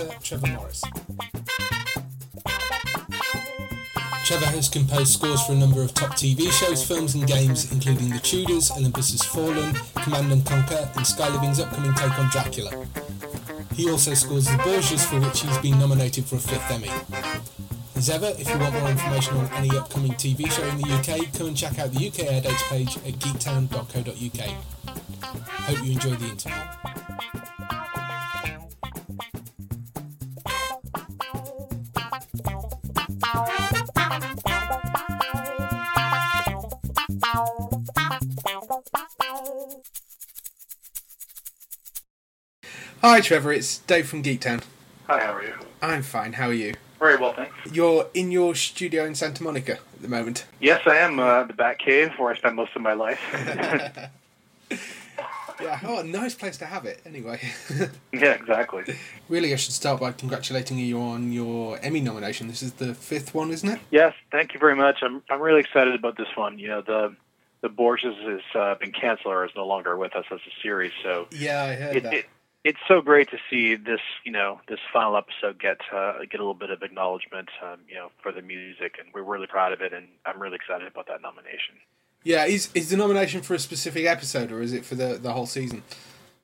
composer Trevor Morris. Trevor has composed scores for a number of top TV shows, films and games including The Tudors, Olympus Has Fallen, Command and Conquer and Sky Living's upcoming take on Dracula. He also scores The Borgias for which he's been nominated for a fifth Emmy. As ever, if you want more information on any upcoming TV show in the UK, come and check out the UK air dates page at geektown.co.uk. Hope you enjoyed the interview. Hi Trevor, it's Dave from Geektown. Hi, how are you? I'm fine, how are you? Very well, thanks. You're in your studio in Santa Monica at the moment. Yes, I am uh, the Bat Cave, where I spend most of my life. Yeah, oh, nice place to have it, anyway. yeah, exactly. really, I should start by congratulating you on your Emmy nomination. This is the fifth one, isn't it? Yes, thank you very much. I'm I'm really excited about this one. You know, the the Borgias has uh, been canceled or is no longer with us as a series, so Yeah, I heard it, that. it it's so great to see this. You know, this final episode get uh, get a little bit of acknowledgement. Um, you know, for the music, and we're really proud of it, and I'm really excited about that nomination. Yeah, is is the nomination for a specific episode or is it for the, the whole season?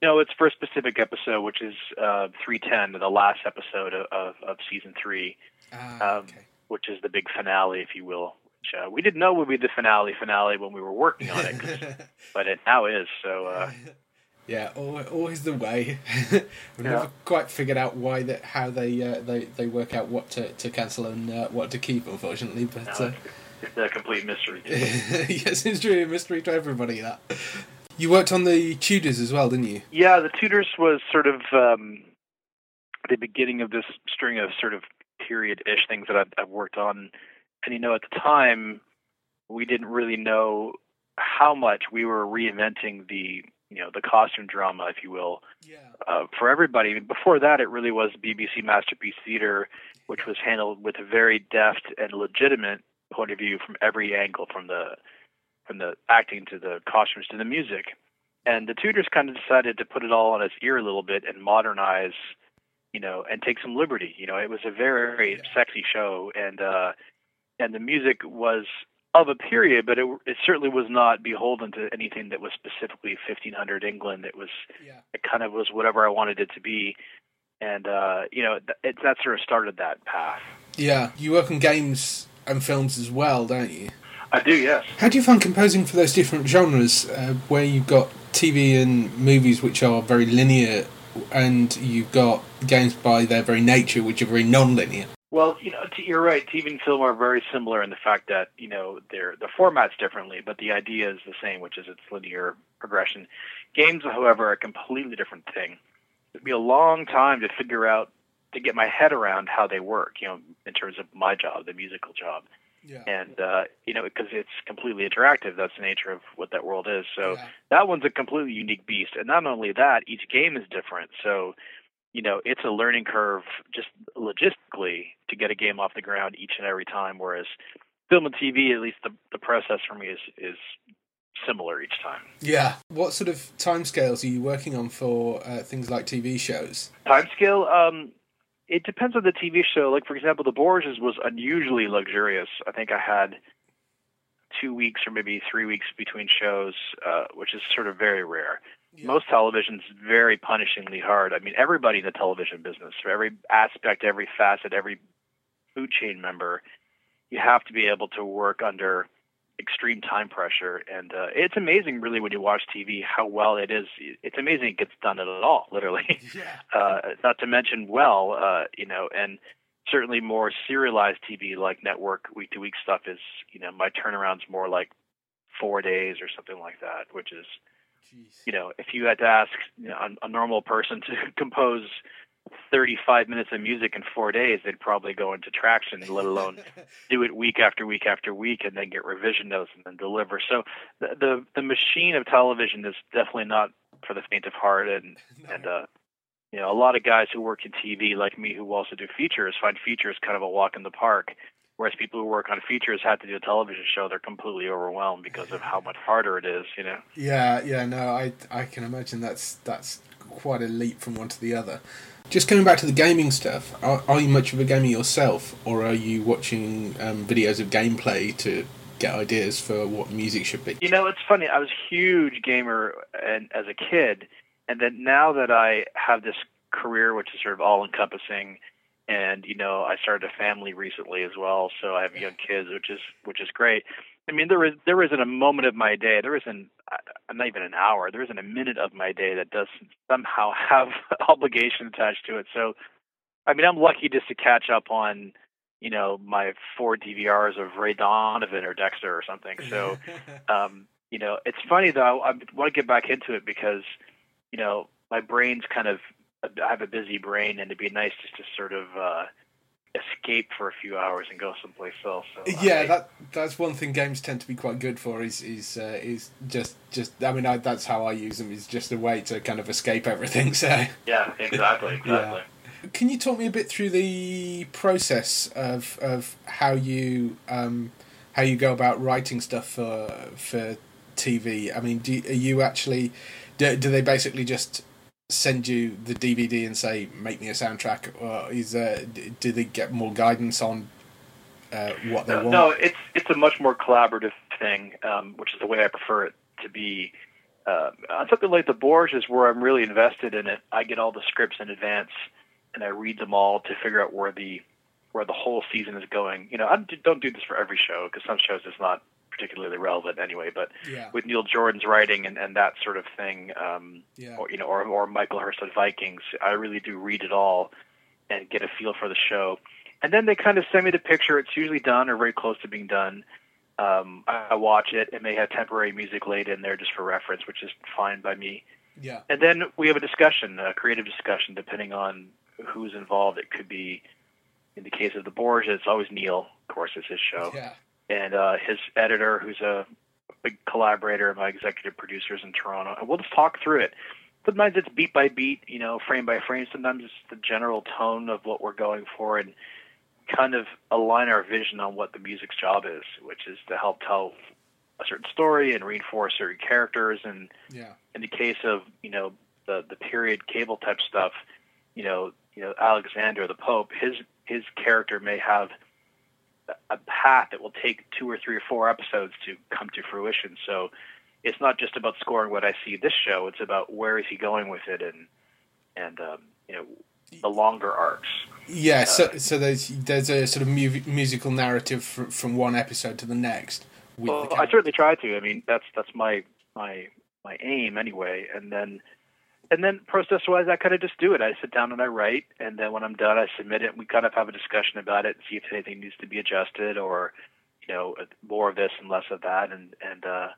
No, it's for a specific episode, which is uh, 310, the last episode of, of, of season three, Ah, Um, okay. which is the big finale, if you will. Which, uh, we didn't know would be the finale finale when we were working on it, 'cause- but it now is. So uh, yeah, always the way. We've Yeah. never quite figured out why that how they uh, they they work out what to, to cancel and uh, what to keep, unfortunately. But no, uh, it's a complete mystery. yes, it's really a mystery to everybody. That you worked on the Tudors as well, didn't you? yeah, the Tudors was sort of um, the beginning of this string of sort of period-ish things that I've, I've worked on, and you know, at the time, we didn't really know how much we were reinventing the you know the costume drama, if you will, Yeah. uh, for everybody. Before that, it really was BBC Masterpiece Theater, which was handled with a very deft and legitimate point of view from every angle, from the from the acting to the costumes to the music. And the Tudors kind of decided to put it all on its ear a little bit and modernize, you know, and take some liberty. You know, it was a very Yeah. sexy show, and uh, and the music was of a period, but it, it certainly was not beholden to anything that was specifically 1500 England. It was Yeah. it kind of was whatever I wanted it to be, and uh, you know th- it, that sort of started that path. Yeah. You work on games and films as well, don't you? I do, yes. How do you find composing for those different genres, uh, where you've got TV and movies which are very linear, and you've got games by their very nature which are very non-linear? Well, you know, t- you're right. TV and film are very similar in the fact that you know they're the formats differently, but the idea is the same, which is it's linear progression. Games, however, are a completely different thing. It'd be a long time to figure out to get my head around how they work. You know, in terms of my job, the musical job. Yeah. and uh, you know because it's completely interactive that's the nature of what that world is so Yeah. that one's a completely unique beast and not only that each game is different so you know it's a learning curve just logistically to get a game off the ground each and every time whereas film and tv at least the, the process for me is is similar each time Yeah. What sort of timescales are you working on for uh, things like TV shows? timescale um it depends on the TV show. Like for example, The Borgias was unusually luxurious. I think I had two weeks or maybe three weeks between shows, uh, which is sort of very rare. Yeah. Most television's very punishingly hard. I mean, everybody in the television business, for every aspect, every facet, every food chain member, you have to be able to work under extreme time pressure. And uh, it's amazing, really, when you watch TV, how well it is. It's amazing it gets done at all, literally. Yeah. Uh, not to mention well, uh, you know, and certainly more serialized TV like network week to week stuff is, you know, my turnaround's more like four days or something like that, which is, Jeez. you know, if you had to ask you know, a, a normal person to compose 35 minutes of music in four days, they'd probably go into traction, let alone do it week after week after week and then get revision notes and then deliver. So the the, the machine of television is definitely not for the faint of heart. And, no. and uh, you know, a lot of guys who work in TV, like me, who also do features, find features kind of a walk in the park. Whereas people who work on features have to do a television show, they're completely overwhelmed because of how much harder it is, you know. Yeah, yeah, no, I I can imagine that's that's quite a leap from one to the other. Just coming back to the gaming stuff, are, are you much of a gamer yourself, or are you watching um, videos of gameplay to get ideas for what music should be? You know, it's funny. I was a huge gamer and as a kid, and then now that I have this career, which is sort of all encompassing, and you know, I started a family recently as well, so I have young kids, which is which is great. I mean, there is there isn't a moment of my day, there isn't uh, I'm not even an hour, there isn't a minute of my day that doesn't somehow have obligation attached to it. So, I mean, I'm lucky just to catch up on, you know, my four DVRs of Ray Donovan or Dexter or something. So, um, you know, it's funny though. I want to get back into it because, you know, my brain's kind of I have a busy brain, and it'd be nice just to sort of. uh escape for a few hours and go someplace else. So, yeah, that that's one thing games tend to be quite good for. Is is uh, is just just. I mean, I, that's how I use them. Is just a way to kind of escape everything. So yeah, exactly, exactly. Yeah. Can you talk me a bit through the process of of how you um, how you go about writing stuff for for TV? I mean, do, are you actually do, do they basically just send you the DVD and say make me a soundtrack, or is uh, do they get more guidance on uh, what they no, want? No, it's it's a much more collaborative thing, um, which is the way I prefer it to be. Uh, on something like the Borgias, where I'm really invested in it, I get all the scripts in advance and I read them all to figure out where the where the whole season is going. You know, I don't do this for every show because some shows it's not particularly relevant anyway. But yeah. with Neil Jordan's writing and, and that sort of thing, um, yeah. or you know, or, or Michael Hirst Vikings, I really do read it all and get a feel for the show. And then they kind of send me the picture. It's usually done or very close to being done. Um, I watch it. It may have temporary music laid in there just for reference, which is fine by me. Yeah. And then we have a discussion, a creative discussion, depending on who's involved. It could be, in the case of the Borgia, it's always Neil. Of course, it's his show. Yeah and uh, his editor, who's a big collaborator of my executive producers in Toronto, and we'll just talk through it. Sometimes it's beat by beat, you know, frame by frame. Sometimes it's the general tone of what we're going for, and kind of align our vision on what the music's job is, which is to help tell a certain story and reinforce certain characters. And yeah. in the case of you know the the period cable type stuff, you know, you know Alexander the Pope, his his character may have a path that will take two or three or four episodes to come to fruition. So it's not just about scoring what I see this show; it's about where is he going with it, and and um, you know the longer arcs. Yeah, uh, so so there's there's a sort of mu- musical narrative from, from one episode to the next. well, I certainly try to. I mean, that's that's my my my aim anyway, and then and then process wise, I kind of just do it. I sit down and I write, and then when I'm done, I submit it. And we kind of have a discussion about it and see if anything needs to be adjusted or, you know, more of this and less of that, and and uh,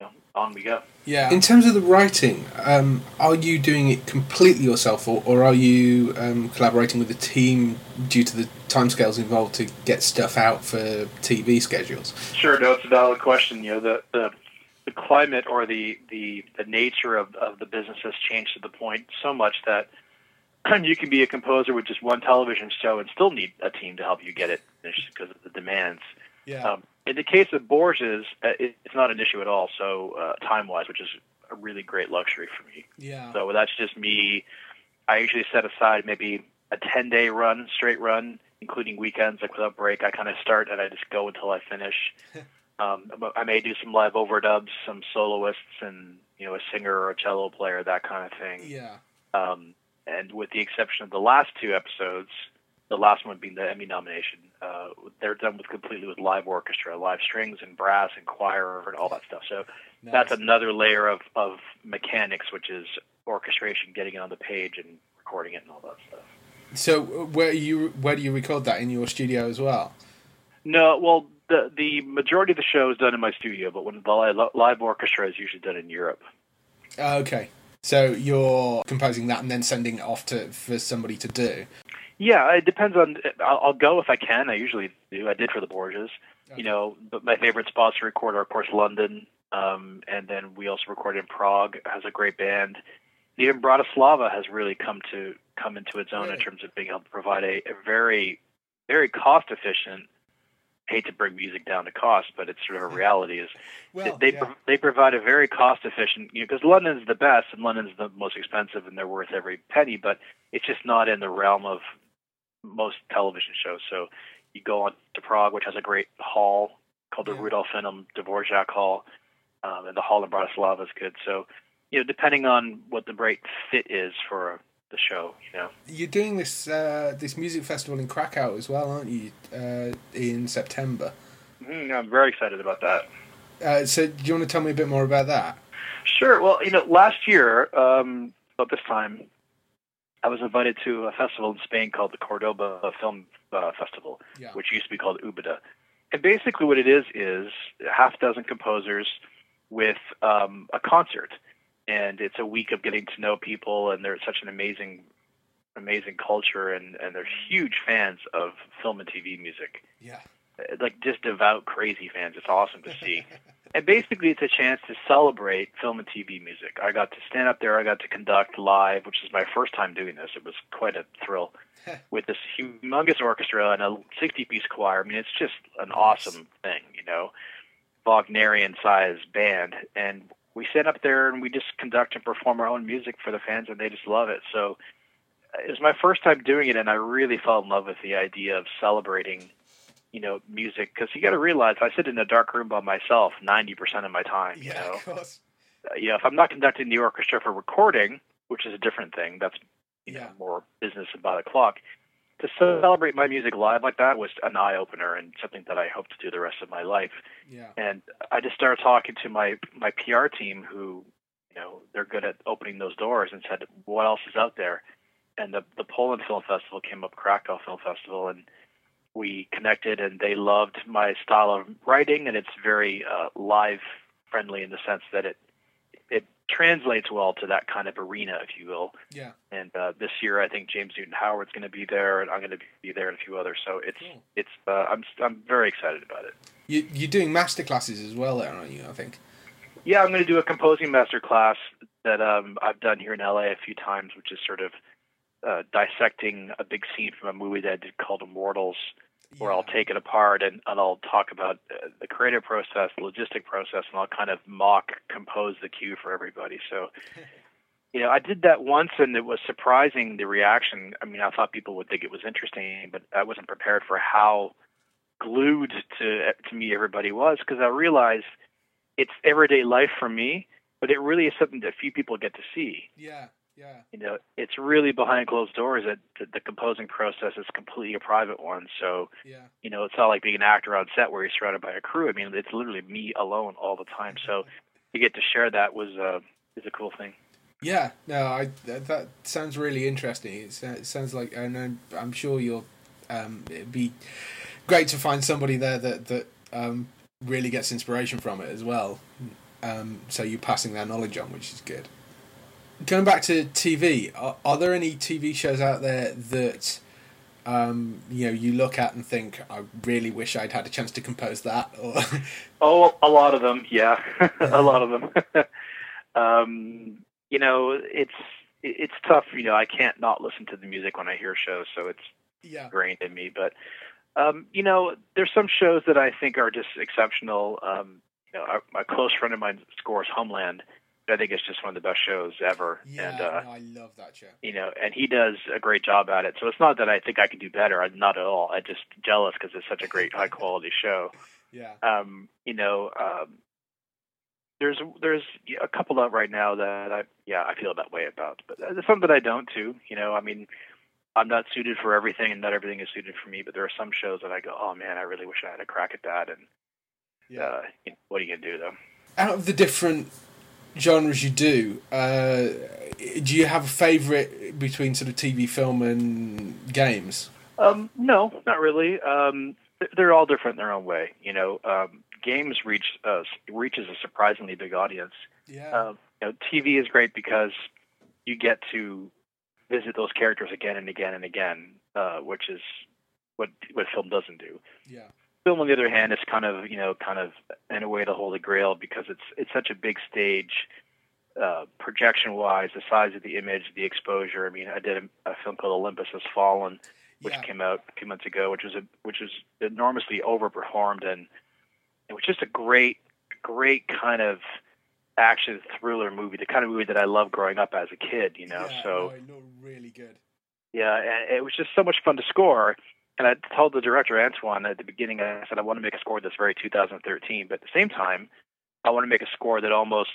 you know, on we go. Yeah. In terms of the writing, um, are you doing it completely yourself, or, or are you um, collaborating with a team due to the timescales involved to get stuff out for TV schedules? Sure, no, it's a valid question. You know, the the the climate or the, the, the nature of, of the business has changed to the point so much that you can be a composer with just one television show and still need a team to help you get it finished because of the demands. Yeah. Um, in the case of Borgias, uh, it's not an issue at all. So uh, time wise, which is a really great luxury for me. Yeah. So that's just me. I usually set aside maybe a 10 day run, straight run, including weekends, like without break. I kind of start and I just go until I finish. um, I may do some live overdubs, some soloists, and you know a singer or a cello player, that kind of thing. Yeah. Um, and with the exception of the last two episodes, the last one being the Emmy nomination, uh, they're done with completely with live orchestra, live strings and brass and choir and all that stuff. So Nice. that's another layer of, of mechanics, which is orchestration, getting it on the page and recording it and all that stuff. So where you where do you record that in your studio as well? No, well, the the majority of the show is done in my studio, but when the live orchestra is usually done in Europe. Uh, Okay. So you're composing that and then sending it off to for somebody to do. Yeah, it depends on. I'll, I'll go if I can. I usually do. I did for the Borgias. You know, but my favorite spots to record are, of course, London, um, and then we also recorded in Prague. Has a great band. Even Bratislava has really come to come into its own in terms of being able to provide a, a very, very cost efficient. Hate to bring music down to cost, but it's sort of a reality. Is Well, they yeah. they provide a very cost efficient you know because London's the best and London's the most expensive and they're worth every penny but it's just not in the realm of most television shows so you go on to Prague which has a great hall called the Yeah. Rudolfinum Dvorak Hall um, and the hall in Bratislava is good so you know depending on what the right fit is for the show you know You're doing this uh, this music festival in Krakow as well, aren't you? Uh, in September. mm, I'm very excited about that Uh, so do you want to tell me a bit more about that? Sure. Well, you know, last year, um, about this time, I was invited to a festival in Spain called the Cordoba Film uh, Festival, Yeah. which used to be called Ubeda. And basically, what it is is a half dozen composers with um, a concert, and it's a week of getting to know people. And they're such an amazing, amazing culture, and and they're huge fans of film and TV music Yeah. Uh, like just devout crazy fans. It's awesome to see. and basically, it's a chance to celebrate film and TV music. I got to stand up there. I got to conduct live, which is my first time doing this. It was quite a thrill with this humongous orchestra and a 60-piece choir. I mean, it's just an awesome thing, you know, Wagnerian sized band. And we sit up there and we just conduct and perform our own music for the fans, and they just love it. So it was my first time doing it, and I really fell in love with the idea of celebrating you know, music because you got to realize I sit in a dark room by myself 90% of my time, you know. of course. Uh, you know, if I'm not conducting the orchestra for recording, which is a different thing, that's you know, Yeah. more business about the clock. To celebrate my music live like that was an eye opener and something that I hope to do the rest of my life. Yeah. And I just started talking to my my PR team, who, you know, they're good at opening those doors, and said, "What else is out there?" And the the Poland Film Festival came up, Krakow Film Festival, and we connected, and they loved my style of writing, and it's very uh, live friendly in the sense that it it translates well to that kind of arena, if you will. Yeah. And uh, this year, I think James Newton Howard's going to be there, and I'm going to be there, and a few others. So it's Cool. it's uh, I'm I'm very excited about it. You, you're doing master classes as well, there, aren't you? I think. Yeah, I'm going to do a composing master class that um, I've done here in LA a few times, which is sort of uh, dissecting a big scene from a movie that I did called Immortals, where I'll take it apart and, and I'll talk about uh, the creative process, the logistic process, and I'll kind of mock compose the cue for everybody. So, you know, I did that once and it was surprising the reaction. I mean, I thought people would think it was interesting, but I wasn't prepared for how glued to to me everybody was because I realized it's everyday life for me, but it really is something that few people get to see. Yeah. Yeah. You know, it's really behind closed doors. That the, the composing process is completely a private one. So, Yeah. you know, it's not like being an actor on set where you're surrounded by a crew. I mean, it's literally me alone all the time. So, to get to share that was uh, is a cool thing. Yeah, no, I that, that sounds really interesting. It, it sounds like, and I'm, I'm sure you'll. Um, it'd be great to find somebody there that that um, really gets inspiration from it as well. Um, so you're passing their knowledge on, which is good. Going back to TV, are, are there any TV shows out there that um, you know you look at and think, I really wish I'd had a chance to compose that? Or Oh, a lot of them, yeah, a lot of them. um, you know, it's it's tough. You know, I can't not listen to the music when I hear shows, so it's yeah, ingrained in me. But um, you know, there's some shows that I think are just exceptional. Um, you know, a, a close friend of mine scores Homeland, I think it's just one of the best shows ever. Yeah, and uh, no, I love that show. you know, and he does a great job at it. So it's not that I think I could do better. I'm not at all. I'm just jealous because it's such a great, high quality show. Yeah. Um, you know, um, there's there's a couple of right now that I yeah I feel that way about, but there's some that I don't too. You know, I mean, I'm not suited for everything, and not everything is suited for me. But there are some shows that I go, oh man, I really wish I had a crack at that. And Yeah. uh, you know, what are you gonna do though? Out of the different genres you do, uh, do you have a favourite between sort of TV, film, and games? Um, no, not really. Um, they're all different in their own way. You know, um, games reach uh, reaches a surprisingly big audience. Yeah. Um, you know, TV is great because you get to visit those characters again and again and again, uh, which is what what film doesn't do. yeah. Film, on the other hand, is kind of you know kind of in a way the holy grail because it's it's such a big stage, uh, projection wise, the size of the image, the exposure. I mean, I did a, a film called Olympus Has Fallen, which Yeah. came out a few months ago, which was a which was enormously overperformed and it was just a great, great kind of action thriller movie, the kind of movie that I loved growing up as a kid. You know, yeah, so no, looked really good. yeah, and it was just so much fun to score. And I told the director Antoine at the beginning, I said I want to make a score that's very 2013, but at the same time, I want to make a score that almost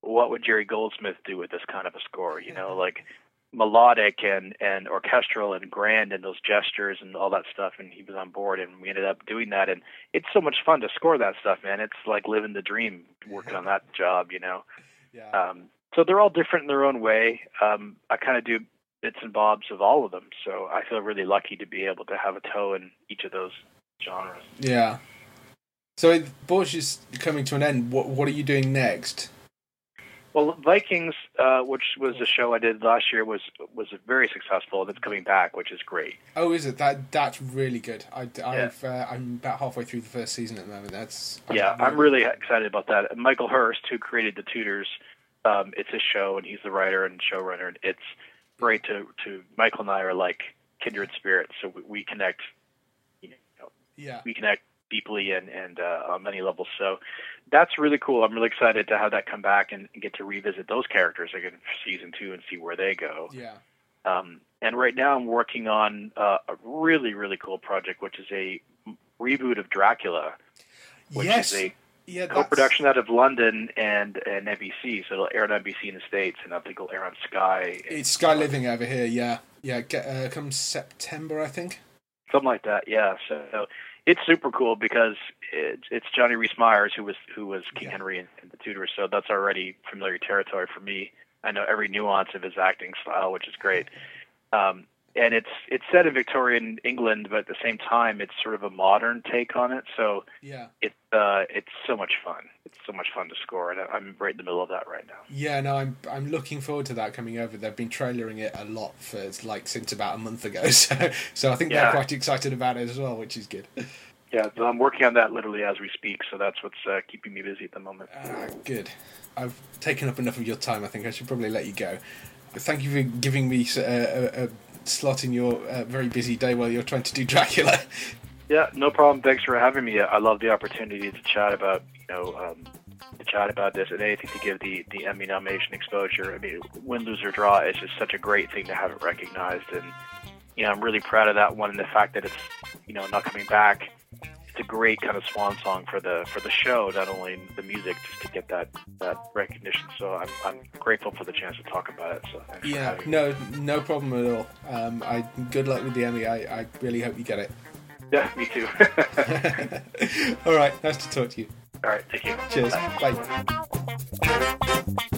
what would Jerry Goldsmith do with this kind of a score? You know, like melodic and and orchestral and grand and those gestures and all that stuff. And he was on board, and we ended up doing that. And it's so much fun to score that stuff, man. It's like living the dream working on that job. You know. Yeah. Um, so they're all different in their own way. Um, I kind of do bits and bobs of all of them, so I feel really lucky to be able to have a toe in each of those genres. yeah. So Borgias is coming to an end. What What are you doing next? Well, Vikings, uh, which was a show I did last year, was was very successful, and it's coming back, which is great. Oh, is it that? That's really good. I, I've uh, I'm about halfway through the first season at the moment. That's Yeah, I'm really excited about that. And Michael Hirst, who created The Tudors, um, it's his show, and he's the writer and showrunner. And it's great to to Michael and I are like kindred spirits, so we, we connect. You know, yeah. we connect deeply and and uh, on many levels. So that's really cool. I'm really excited to have that come back and, and get to revisit those characters again for season two and see where they go. Yeah. Um, and right now I'm working on uh, a really really cool project, which is a reboot of Dracula, which yes. is a yeah. co-production out of London and and NBC. So it'll air on NBC in the states, and I think it'll air on Sky, It's Sky Living over here. Yeah. Yeah. Get, uh, comes September, I think. something like that. Yeah. So it's super cool because it's, it's Johnny Rhys Meyers who was who was King Yeah. Henry in, in the Tudors. So that's already familiar territory for me. I know every nuance of his acting style, which is great. Um, and it's it's set in Victorian England, but at the same time, it's sort of a modern take on it. So Yeah. it's uh, it's so much fun. It's so much fun to score, and I'm right in the middle of that right now. Yeah, no, I'm I'm looking forward to that coming over. They've been trailering it a lot for it's like since about a month ago, so so I think they're quite excited about it as well, which is good. Yeah, so I'm working on that literally as we speak. So that's what's uh, keeping me busy at the moment. Ah, good. I've taken up enough of your time. I think I should probably let you go. Thank you for giving me a, a, a slot in your uh, very busy day while you're trying to do Dracula. Yeah, no problem. Thanks for having me. I love the opportunity to chat about you know um, to chat about this and anything to give the the Emmy nomination exposure. I mean, win, lose or draw, it's just such a great thing to have it recognized, and you know I'm really proud of that one and the fact that it's you know not coming back. It's a great kind of swan song for the for the show, not only the music, just to get that that recognition. So I'm I'm grateful for the chance to talk about it. So Yeah, no, no problem at all. Um, I good luck with the Emmy. I, I really hope you get it. Yeah, me too. all right, nice to talk to you. All right, thank you. Cheers. Bye. Bye.